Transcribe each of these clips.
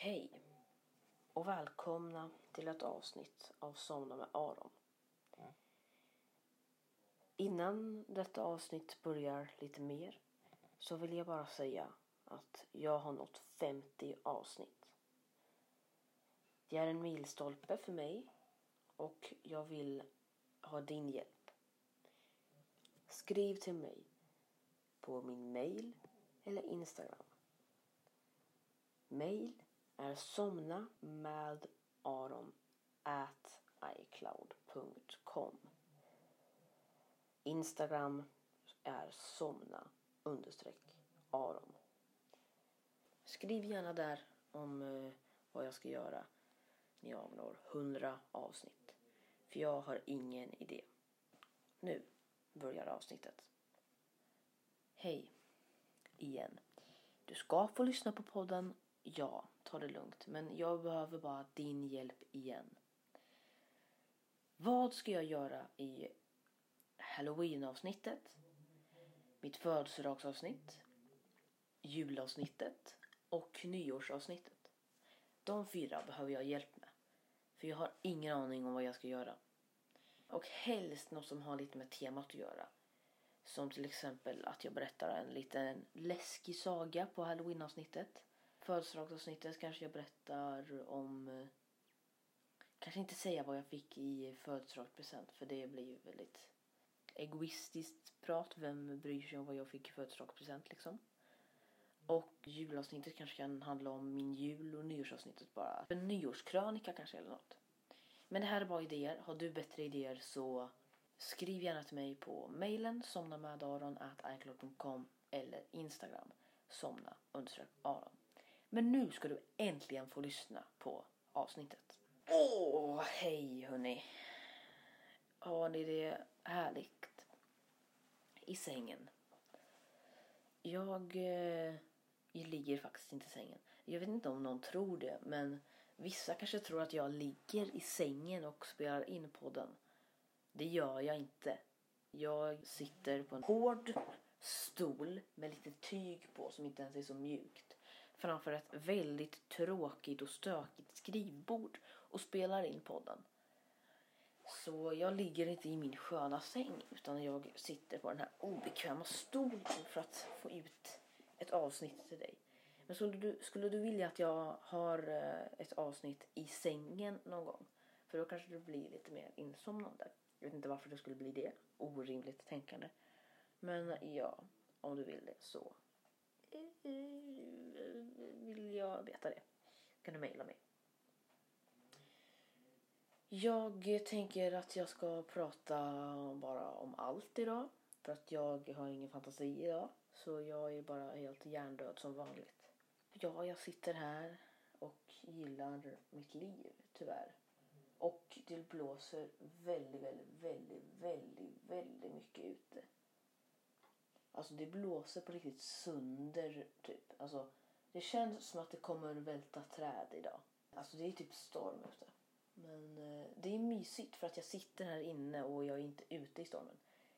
Hej och välkomna till ett avsnitt av Somna med Aron. Innan detta avsnitt börjar lite mer så vill jag bara säga att jag har nått 50 avsnitt. Det är en milstolpe för mig och jag vill ha din hjälp. Skriv till mig på min mail eller Instagram. Mail är somna med aron at icloud.com. Instagram är somna understreck aron. Skriv gärna där om eh, vad jag ska göra när jag når 100 avsnitt. För jag har ingen idé. Nu börjar avsnittet. Hej igen. Du ska få lyssna på podden. Ja, ta det lugnt. Men jag behöver bara din hjälp igen. Vad ska jag göra i Halloween-avsnittet? Mitt födelsedagsavsnitt? Julavsnittet? Och nyårsavsnittet? De fyra behöver jag hjälp med. För jag har ingen aning om vad jag ska göra. Och helst något som har lite med temat att göra. Som till exempel att jag berättar en liten läskig saga på halloween-avsnittet. Födelsedagsavsnittet kanske jag berättar om... Eh, kanske inte säga vad jag fick i födelsedagspresent för det blir ju väldigt egoistiskt prat. Vem bryr sig om vad jag fick i födelsedagspresent liksom? Och julavsnittet kanske kan handla om min jul och nyårsavsnittet bara. En nyårskrönika kanske eller något. Men det här är bara idéer. Har du bättre idéer så skriv gärna till mig på mailen somnamedaron.icloud.com eller Instagram somna aron. Men nu ska du äntligen få lyssna på avsnittet. Åh, hej hörni. Har ni det härligt i sängen? Jag, eh, jag ligger faktiskt inte i sängen. Jag vet inte om någon tror det, men vissa kanske tror att jag ligger i sängen och spelar in podden. Det gör jag inte. Jag sitter på en hård stol med lite tyg på som inte ens är så mjukt framför ett väldigt tråkigt och stökigt skrivbord och spelar in podden. Så jag ligger inte i min sköna säng utan jag sitter på den här obekväma stolen för att få ut ett avsnitt till dig. Men skulle du, skulle du vilja att jag har eh, ett avsnitt i sängen någon gång? För då kanske du blir lite mer insomnande. Jag vet inte varför det skulle bli det. Orimligt tänkande. Men ja, om du vill det så jag veta det. Kan du mejla mig. Jag tänker att jag ska prata bara om allt idag. För att jag har ingen fantasi idag. Så jag är bara helt hjärndöd som vanligt. Ja, jag sitter här och gillar mitt liv, tyvärr. Och det blåser väldigt, väldigt, väldigt, väldigt, väldigt mycket ute. Alltså det blåser på riktigt sönder, typ. Alltså det känns som att det kommer välta träd idag. Alltså det är typ storm ute. Men eh, det är mysigt för att jag sitter här inne och jag är inte ute i stormen.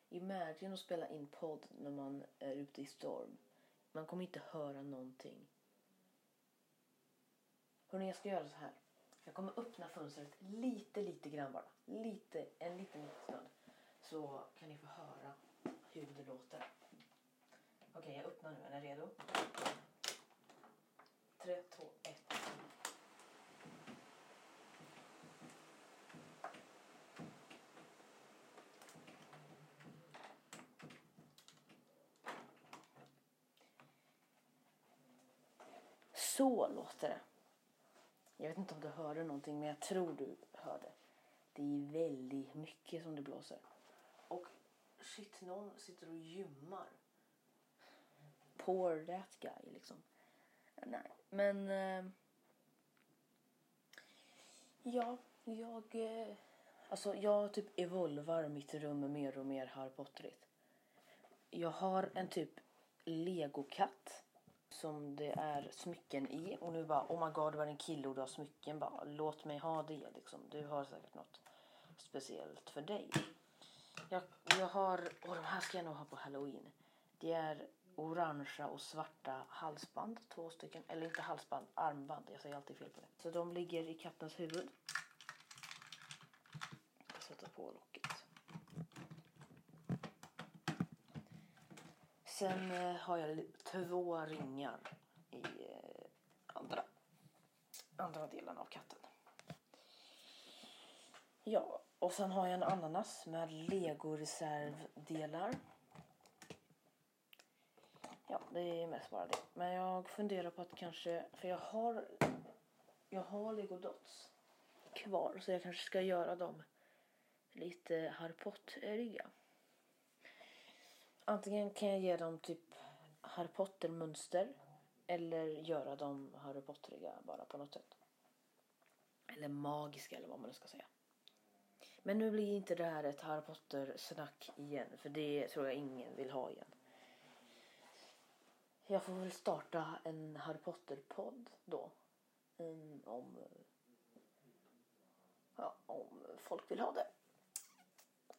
Imagine att spela in podd när man är ute i storm. Man kommer inte höra någonting. Hörrni, jag ska göra så här. Jag kommer öppna fönstret lite, lite grann bara. Lite, en liten stund. Så kan ni få höra hur det låter. Okej, jag öppnar nu. Är ni redo? Tre, två, ett. Så låter det. Jag vet inte om du hörde någonting men jag tror du hörde. Det är väldigt mycket som det blåser. Och shit, någon sitter och gymmar. Poor that guy liksom. Nej, men... Eh, ja, jag... Eh, alltså jag typ evolvar mitt rum mer och mer Harry Potterigt. Jag har en typ legokatt som det är smycken i. Och nu bara, oh my god, var det en kille och du har smycken? Bara, låt mig ha det liksom. Du har säkert något speciellt för dig. Jag, jag har, och de här ska jag nog ha på halloween. Det är orangea och svarta halsband. Två stycken. Eller inte halsband, armband. Jag säger alltid fel på det. Så de ligger i kattens huvud. Jag sätter på locket. Sen eh, har jag två ringar i eh, andra, andra delen av katten. Ja, och sen har jag en ananas med legoreservdelar. Ja, det är mest bara det. Men jag funderar på att kanske, för jag har, jag har Lego Dots kvar så jag kanske ska göra dem lite Harry Potter-riga. Antingen kan jag ge dem typ Harry Potter-mönster eller göra dem Harry Potteriga bara på något sätt. Eller magiska eller vad man nu ska säga. Men nu blir inte det här ett Harry Potter-snack igen för det tror jag ingen vill ha igen. Jag får väl starta en Harry Potter-podd då. Mm, om, ja, om folk vill ha det.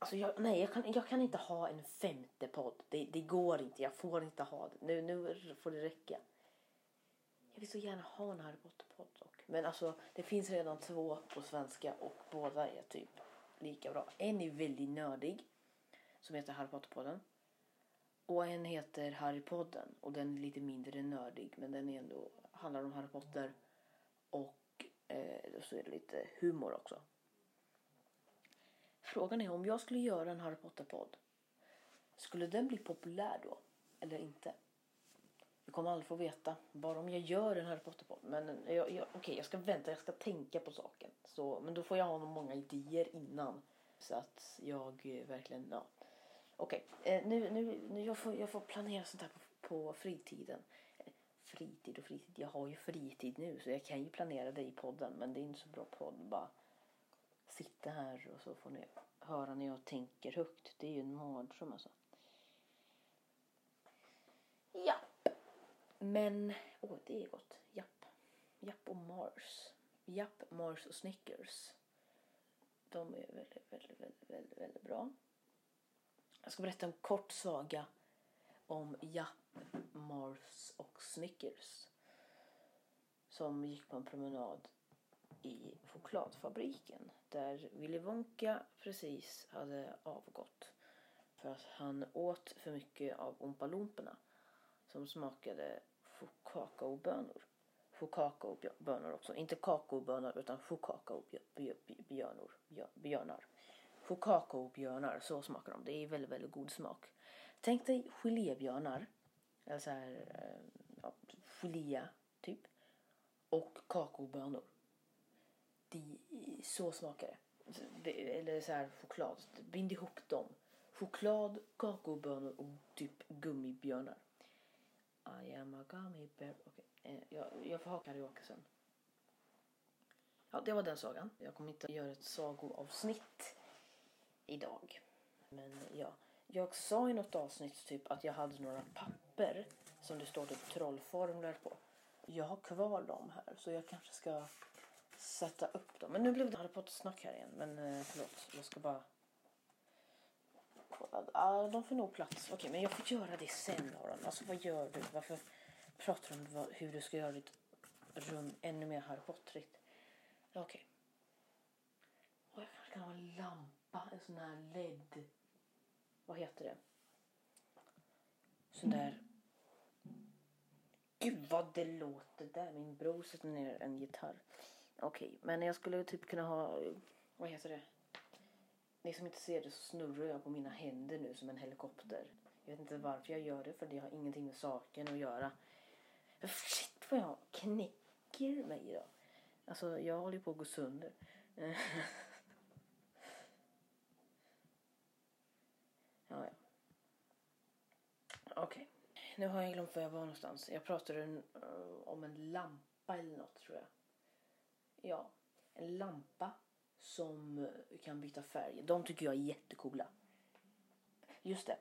Alltså jag, nej, jag kan, jag kan inte ha en femte podd. Det, det går inte. Jag får inte ha det. Nu, nu får det räcka. Jag vill så gärna ha en Harry Potter-podd dock. Men alltså, det finns redan två på svenska och båda är typ lika bra. En är väldigt nördig, som heter Harry Potter-podden. Och en heter Harry-podden och den är lite mindre nördig men den är ändå, handlar om Harry Potter och eh, så är det lite humor också. Frågan är om jag skulle göra en Harry Potter-podd. Skulle den bli populär då? Eller inte? Vi kommer aldrig få veta. Bara om jag gör en Harry Potter-podd. Men jag, jag, okej, jag ska vänta. Jag ska tänka på saken. Så, men då får jag ha många idéer innan. Så att jag eh, verkligen, ja. Okej, eh, nu, nu, nu jag, får, jag får planera sånt här på, på fritiden. Eh, fritid och fritid. Jag har ju fritid nu så jag kan ju planera det i podden. Men det är inte så bra podd. Bara sitta här och så får ni höra när jag tänker högt. Det är ju en mardröm alltså. Japp. Men, åh det är gott. Japp. Japp och Mars. Japp, Mars och Snickers. De är väldigt, väldigt, väldigt, väldigt, väldigt bra. Jag ska berätta en kort saga om Japp, Mars och Snickers. Som gick på en promenad i chokladfabriken där Willy Wonka precis hade avgått för att han åt för mycket av Oompa som smakade kakaobönor. Chokakaobönor också. Inte kakaobönor utan chokakaobjörnor. Björnar. Chokakaobjörnar, så smakar de. Det är väldigt, väldigt god smak. Tänk dig gelébjörnar. Eller så här, eh, ja, gelé typ. Och kakaobönor di, så smakar det. Eller så här choklad. Bind ihop dem. Choklad, kakaobönor och typ gummibjörnar. I am a gummy bear. Okay. eh, jag, jag får ha karaoke sen. Ja, det var den sagan. Jag kommer inte göra ett sagoavsnitt idag. Men ja, jag sa i något avsnitt typ att jag hade några papper som det står typ trollformler på. Jag har kvar dem här så jag kanske ska sätta upp dem. Men nu blev det Harry Potter-snack här igen. Men eh, förlåt, jag ska bara kolla. Ah, de får nog plats. Okej, okay, men jag får göra det sen Aron. Alltså vad gör du? Varför pratar du om vad, hur du ska göra ditt rum ännu mer Harry Potterigt? Okej. Okay. Oh, jag kanske kan ha en lampa, en sån här LED. Vad heter det? Sån där. Gud vad det låter där. Min bror sätter ner en gitarr. Okej, okay, men jag skulle typ kunna ha, vad heter det? Ni som inte ser det så snurrar jag på mina händer nu som en helikopter. Jag vet inte varför jag gör det för det har ingenting med saken att göra. Shit vad jag knäcker mig idag. Alltså jag håller på att gå sönder. ja, ja. Okej. Okay. Nu har jag glömt var jag var någonstans. Jag pratade en, uh, om en lampa eller något tror jag. Ja, en lampa som eh, kan byta färg. De tycker jag är jättecoola. Just det.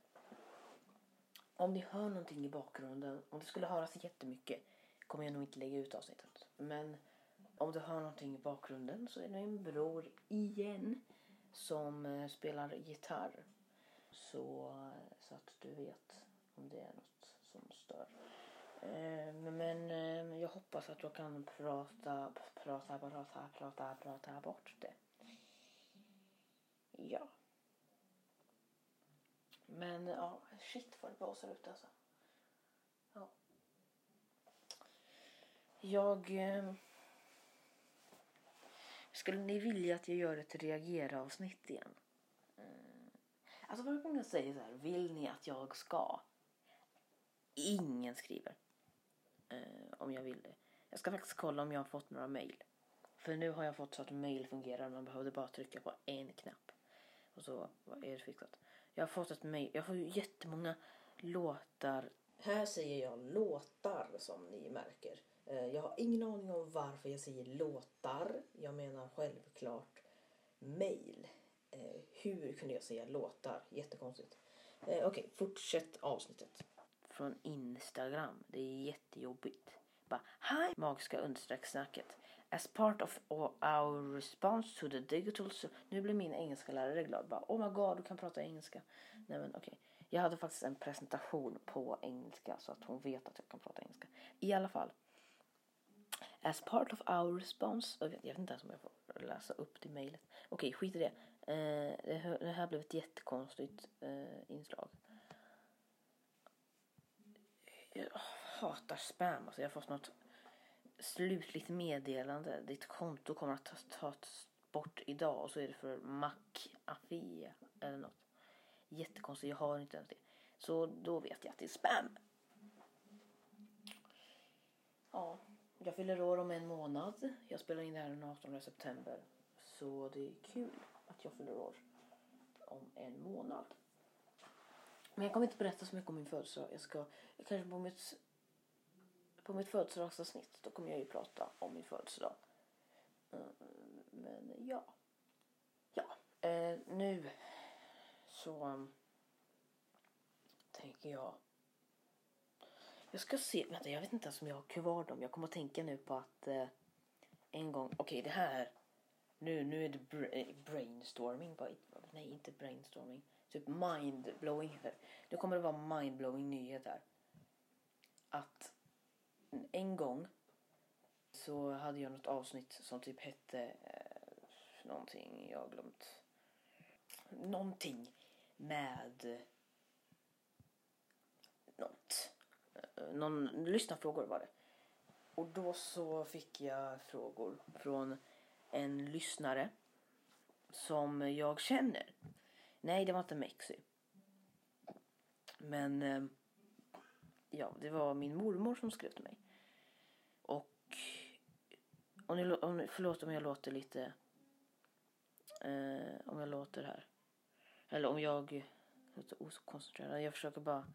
Om ni hör någonting i bakgrunden, om det skulle höras jättemycket kommer jag nog inte lägga ut avsnittet. Men om du hör någonting i bakgrunden så är det min bror igen som eh, spelar gitarr. Så, eh, så att du vet om det är något som stör. Men hoppas att jag kan prata, prata, prata, prata, prata bort det. Ja. Men ja, shit vad det blåser ut alltså. Ja. Jag... Eh, skulle ni vilja att jag gör ett reagera-avsnitt igen? Mm. alltså varje gång jag säger så här, vill ni att jag ska? Ingen skriver. Eh, om jag vill det. Jag ska faktiskt kolla om jag har fått några mail. För nu har jag fått så att mail fungerar. Man behövde bara trycka på en knapp. Och så är det fixat. Jag har fått ett mail. Jag får ju jättemånga låtar. Här säger jag låtar som ni märker. Eh, Jag har ingen aning om varför jag säger låtar. Jag menar självklart mail. Eh, Hur kunde jag säga låtar? Jättekonstigt. Eh, Okej, fortsätt avsnittet. från Instagram. Det är jättejobbigt. Bara, hi magiska understreck-snacket. As part of our response to the digital... So nu blir min engelska lärare glad. Bara, oh my god, du kan prata engelska. Nej men okej. Jag hade faktiskt en presentation på engelska så att hon vet att jag kan prata engelska. I alla fall. As part of our response... Jag vet, jag vet inte ens om jag får läsa upp det mejlet. Okej, skit i det. Eh, det, här, det här blev ett jättekonstigt eh, inslag. Jag hatar spam. Alltså jag har fått något slutligt meddelande. Ditt konto kommer att tas, tas bort idag och så är det för McAfee eller något. Jättekonstigt, jag har inte ens det. Så då vet jag att det är spam. Ja, jag fyller år om en månad. Jag spelar in det här den 18 september. Så det är kul att jag fyller år om en månad. Men jag kommer inte berätta så mycket om min födelsedag. Jag ska, jag kanske på mitt, på mitt födelsedagsavsnitt, då kommer jag ju prata om min födelsedag. Eh, men ja. Ja, eh, nu så mm, tänker jag. Jag ska se, vänta jag vet inte ens om jag har kvar dem. Jag kommer att tänka nu på att eh, en gång, okej det här, nu, nu är det bra- eh, brainstorming. Bara, nej inte brainstorming. Typ mindblowing. Nu kommer det vara mindblowing nyheter. Att en gång så hade jag något avsnitt som typ hette eh, någonting, jag har glömt. Någonting med något. Eh, någon lyssnarfrågor var det. Och då så fick jag frågor från en lyssnare som jag känner. Nej, det var inte Mexi. Men eh, ja, det var min mormor som skrev till mig. Och om ni, om, ni- förlåt om jag låter lite... Eh, om jag låter här. Eller om jag låter okoncentrerad. Jag försöker bara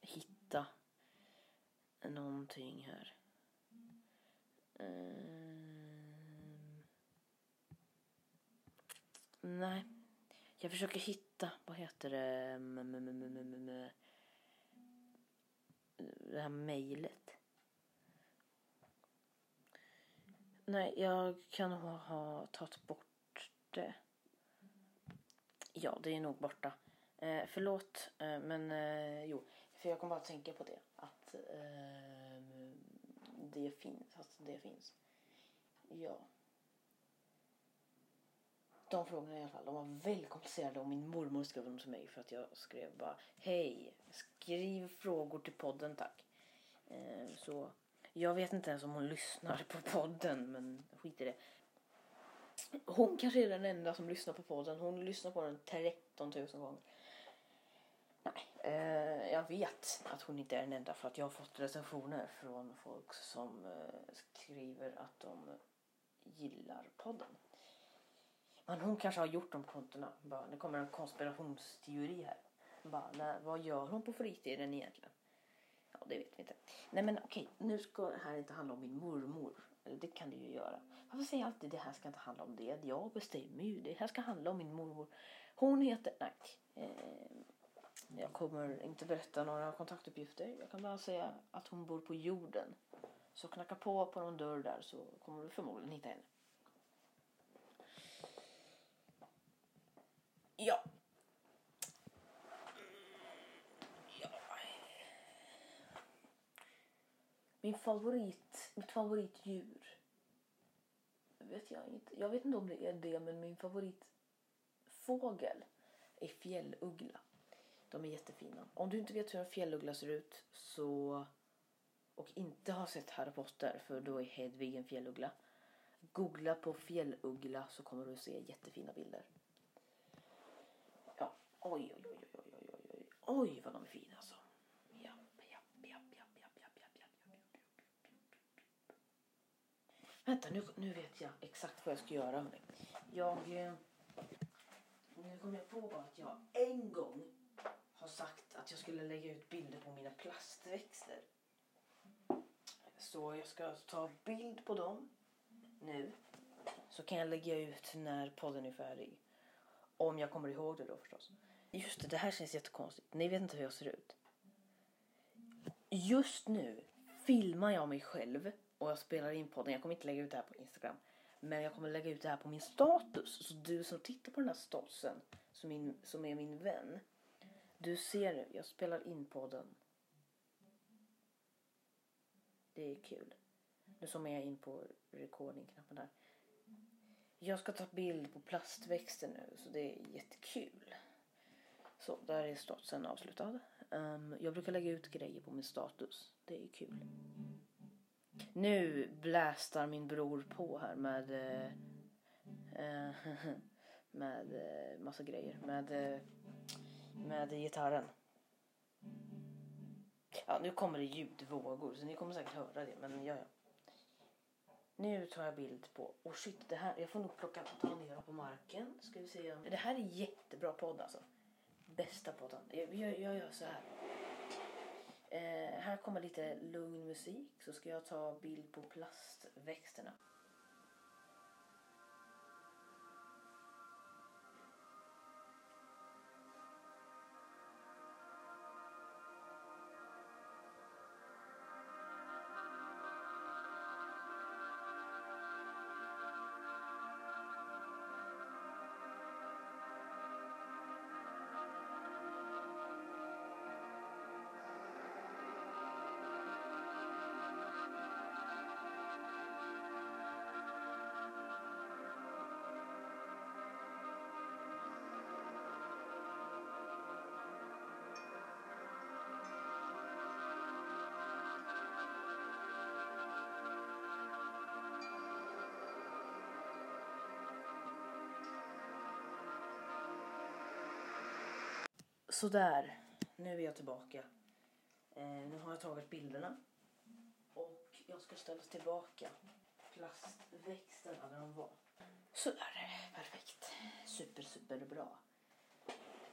hitta någonting här. Eh, nej. Jag försöker hitta, vad heter det, det här mejlet. Nej, jag kan ha, ha tagit bort det. Ja, det är nog borta. Eh, förlåt, eh, men eh, jo. För jag kom bara att tänka på det. Att eh, det finns. Att det finns. Ja. De frågorna i alla fall. De var väldigt komplicerade och min mormor skrev dem till mig för att jag skrev bara Hej, skriv frågor till podden tack. Eh, så jag vet inte ens om hon lyssnar på podden men skit i det. Hon kanske är den enda som lyssnar på podden. Hon lyssnar på den 13 000 gånger. Nej, eh, jag vet att hon inte är den enda för att jag har fått recensioner från folk som eh, skriver att de gillar podden. Men hon kanske har gjort de kontona. Bara, det kommer en konspirationsteori här. Bara, nej, vad gör hon på fritiden egentligen? Ja, det vet vi inte. Nej men okej, nu ska det här inte handla om min mormor. Eller det kan det ju göra. Varför säger jag alltid det här ska inte handla om det? Jag bestämmer ju. Det här ska handla om min mormor. Hon heter... Nej. Eh, jag kommer inte berätta några kontaktuppgifter. Jag kan bara säga att hon bor på jorden. Så knacka på på någon dörr där så kommer du förmodligen hitta henne. Ja. Ja. Min favorit, mitt favoritdjur. Vet jag inte. Jag vet inte om det är det, men min favoritfågel är fjälluggla. De är jättefina. Om du inte vet hur en fjälluggla ser ut så och inte har sett Harry Potter för då är Hedvig en fjälluggla. Googla på fjälluggla så kommer du se jättefina bilder. Ja, oj, oj, oj, oj, oj, oj, oj, oj, oj vad de är fina nu, nu vet jag exakt vad jag ska göra. Jag... eh, Nu kom jag på att jag en gång har sagt att jag skulle lägga ut bilder på mina plastväxter. Så jag ska ta bild på dem nu. Så kan jag lägga ut när podden är färdig. Om jag kommer ihåg det då förstås. Just det, det här känns jättekonstigt. Ni vet inte hur jag ser ut. Just nu filmar jag mig själv och jag spelar in podden. Jag kommer inte lägga ut det här på Instagram. Men jag kommer lägga ut det här på min status. Så du som tittar på den här statusen, som, min, som är min vän. Du ser nu, jag spelar in podden. Det är kul. Nu zoomar jag in på recording-knappen där. Jag ska ta bild på plastväxter nu så det är jättekul. Så, där är statusen avslutad. Um, jag brukar lägga ut grejer på min status. Det är kul. Nu blästar min bror på här med eh, med eh, massa grejer. Med, eh, med gitarren. Ja, nu kommer det ljudvågor så ni kommer säkert höra det. Men ja, ja. Nu tar jag bild på... Oh shit, det här, jag får nog plocka ta ner dem på marken. Ska vi se om... Det här är jättebra podd alltså. Bästa podden. Jag, jag, jag gör så här. Eh, här kommer lite lugn musik så ska jag ta bild på plastväxterna. Sådär, nu är jag tillbaka. Eh, nu har jag tagit bilderna. Och jag ska ställa tillbaka plastväxterna där de var. Sådär, perfekt. Super, super bra.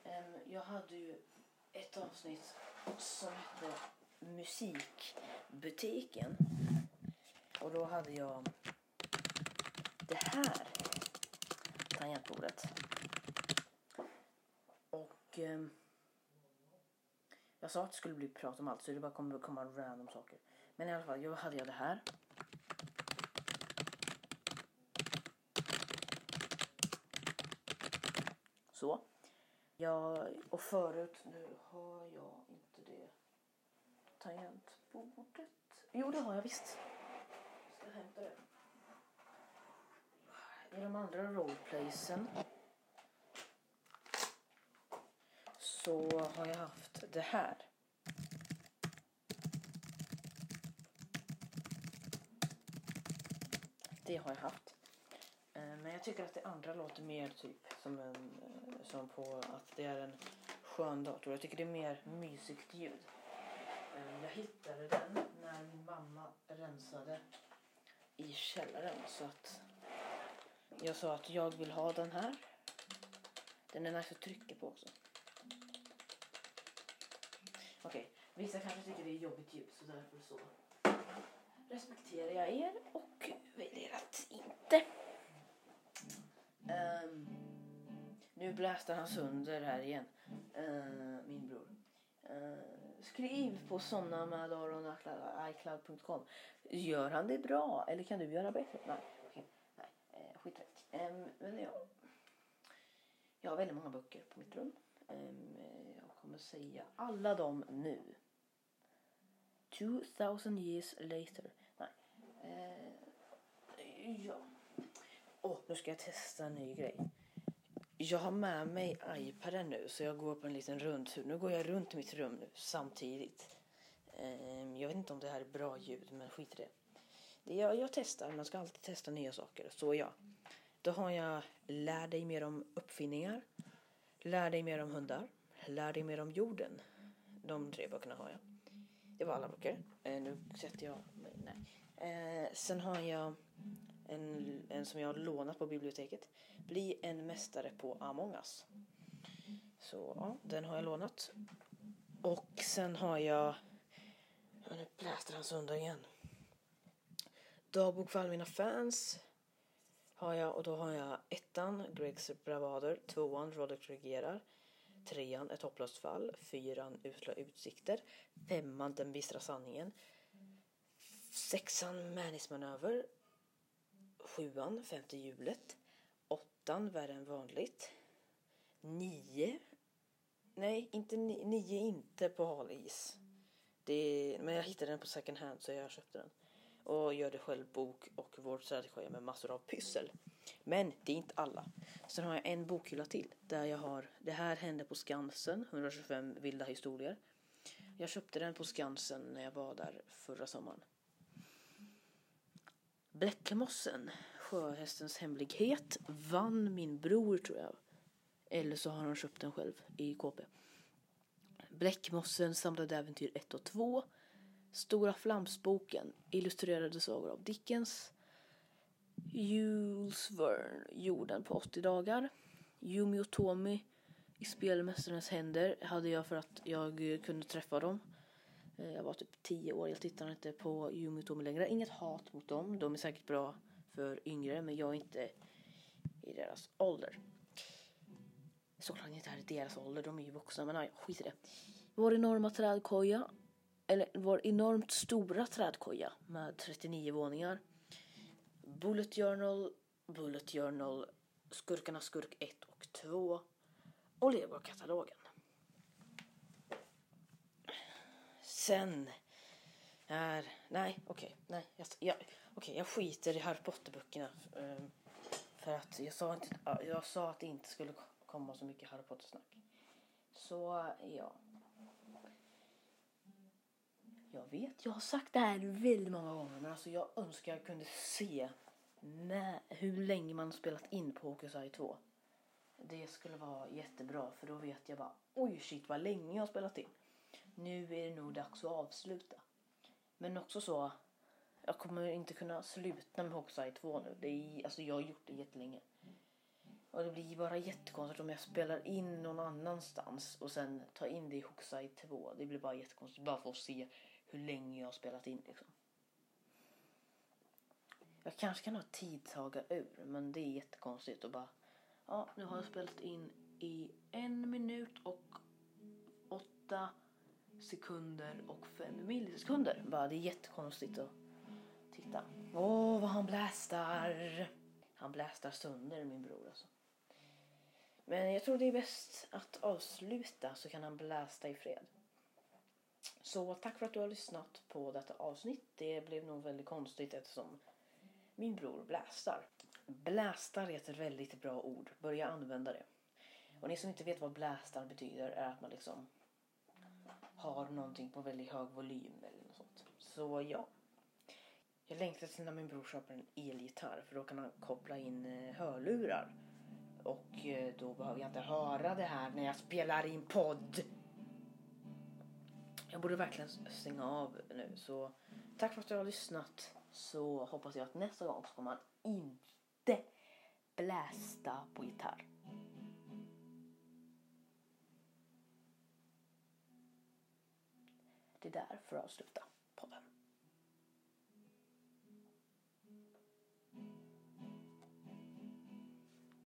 Eh, jag hade ju ett avsnitt som hette Musikbutiken. Och då hade jag det här tangentbordet. Och Eh, jag sa att det skulle bli prat om allt så det bara kommer komma random saker. Men i alla fall, jag hade jag det här. Så. Jag, och förut, nu har jag inte det tangentbordet. Jo, det har jag visst. Jag ska hämta det. I de andra roleplaysen så har jag haft det här. Det har jag haft. Eh, men jag tycker att det andra låter mer typ som, en, eh, som på att det är en skön dator. Jag tycker det är mer mysigt ljud. Eh, jag hittade den när min mamma rensade i källaren så att jag sa att jag vill ha den här. Den är nice att trycka på också. Okej, vissa kanske tycker det är jobbigt ljud så därför så respekterar jag er och väljer att inte. Um, nu blästar han sönder här igen, uh, min bror. Uh, skriv på såna Gör han det bra eller kan du göra bättre? Nej, okej. Nej, eh, Uh, skit Um, ehm, men jag, jag har väldigt många böcker på mitt rum. Um, säga alla dem nu. 2000 years later. Nej. Eh, ja. Åh, nu ska jag testa en ny grej. Jag har med mig iPaden nu så jag går på en liten rundtur. Nu går jag runt mitt rum nu samtidigt. Eh, jag vet inte om det här är bra ljud men skit i det. det jag, jag testar, man ska alltid testa nya saker. Så ja. Då har jag Lär dig mer om uppfinningar. Lär dig mer om hundar. Lär dig mer om jorden. De tre böckerna har jag. Det var alla böcker. Eh, nu sätter jag mig, nej. Eh, sen har jag en, en som jag har lånat på biblioteket. Bli en mästare på Among us. Så ja, den har jag lånat. Och sen har jag... Ja, nu bläster han sönder igen. Dagbok för alla mina fans har jag och då har jag ettan Gregs bravader, tvåan Roderick regerar, trean Ett hopplöst fall, fyran Usla utsikter, femman Den bistra sanningen, sexan Manismanöver. sjuan Femte hjulet, åttan Värre än vanligt, nio Nej, inte nio, nio inte på hal is. Det, men jag hittade den på second hand så jag köpte den och gör det själv bok och vår strategi med massor av pyssel. Men det är inte alla. Sen har jag en bokhylla till där jag har Det här hände på Skansen, 125 vilda historier. Jag köpte den på Skansen när jag var där förra sommaren. Bläckmossen, Sjöhästens hemlighet, vann min bror tror jag. Eller så har han köpt den själv i KP. Bläckmossen samlade äventyr 1 och 2 Stora Flamsboken, illustrerade sagor av Dickens. Jules Verne, Jorden på 80 dagar. Yumi och Tomi i Spelmästarnas händer hade jag för att jag kunde träffa dem. Eh, jag var typ 10 år, jag tittar inte på Yumi och Tomi längre. Inget hat mot dem, de är säkert bra för yngre men jag är inte i deras ålder. Såklart inte här i deras ålder, de är ju vuxna men nej, skit i det. Vår enorma trädkoja eller vår enormt stora trädkoja med 39 våningar. Bullet Journal, Bullet Journal, Skurkarnas skurk 1 och 2 och Lego-katalogen. Sen är... Nej, okej. Okay, nej, jag, jag, okay, jag skiter i Harry Potter-böckerna. Ehm, för att jag sa, inte, jag sa att det inte skulle komma så mycket Harry Potter-snack. Så ja. Jag vet, jag har sagt det här väldigt många gånger men alltså jag önskar jag kunde se när, hur länge man spelat in på Hokusai 2. Det skulle vara jättebra för då vet jag bara oj shit vad länge jag har spelat in. Nu är det nog dags att avsluta. Men också så, jag kommer inte kunna sluta med Hokusai 2 nu. Det är, alltså jag har gjort det jättelänge. Och det blir bara jättekonstigt om jag spelar in någon annanstans och sen tar in det i Hokusai 2. Det blir bara jättekonstigt bara för att se hur länge jag har spelat in liksom. Jag kanske kan ha tidtaga ur men det är jättekonstigt och bara ja nu har jag spelat in i en minut och åtta sekunder och fem millisekunder. Bara det är jättekonstigt att titta. Åh vad han blästar. Han blästar sönder min bror alltså. Men jag tror det är bäst att avsluta så kan han blästa i fred. Så tack för att du har lyssnat på detta avsnitt. Det blev nog väldigt konstigt eftersom min bror blästar. Blästar är ett väldigt bra ord. Börja använda det. Och ni som inte vet vad blästar betyder är att man liksom har någonting på väldigt hög volym eller något sånt. Så ja. Jag längtar till när min bror köper en elgitarr för då kan han koppla in eh, hörlurar. Och eh, då behöver jag inte höra det här när jag spelar in podd. Jag borde verkligen stänga av nu. Så tack för att du har lyssnat. Så hoppas jag att nästa gång så kommer man inte blästa på gitarr. Det är där för att avsluta.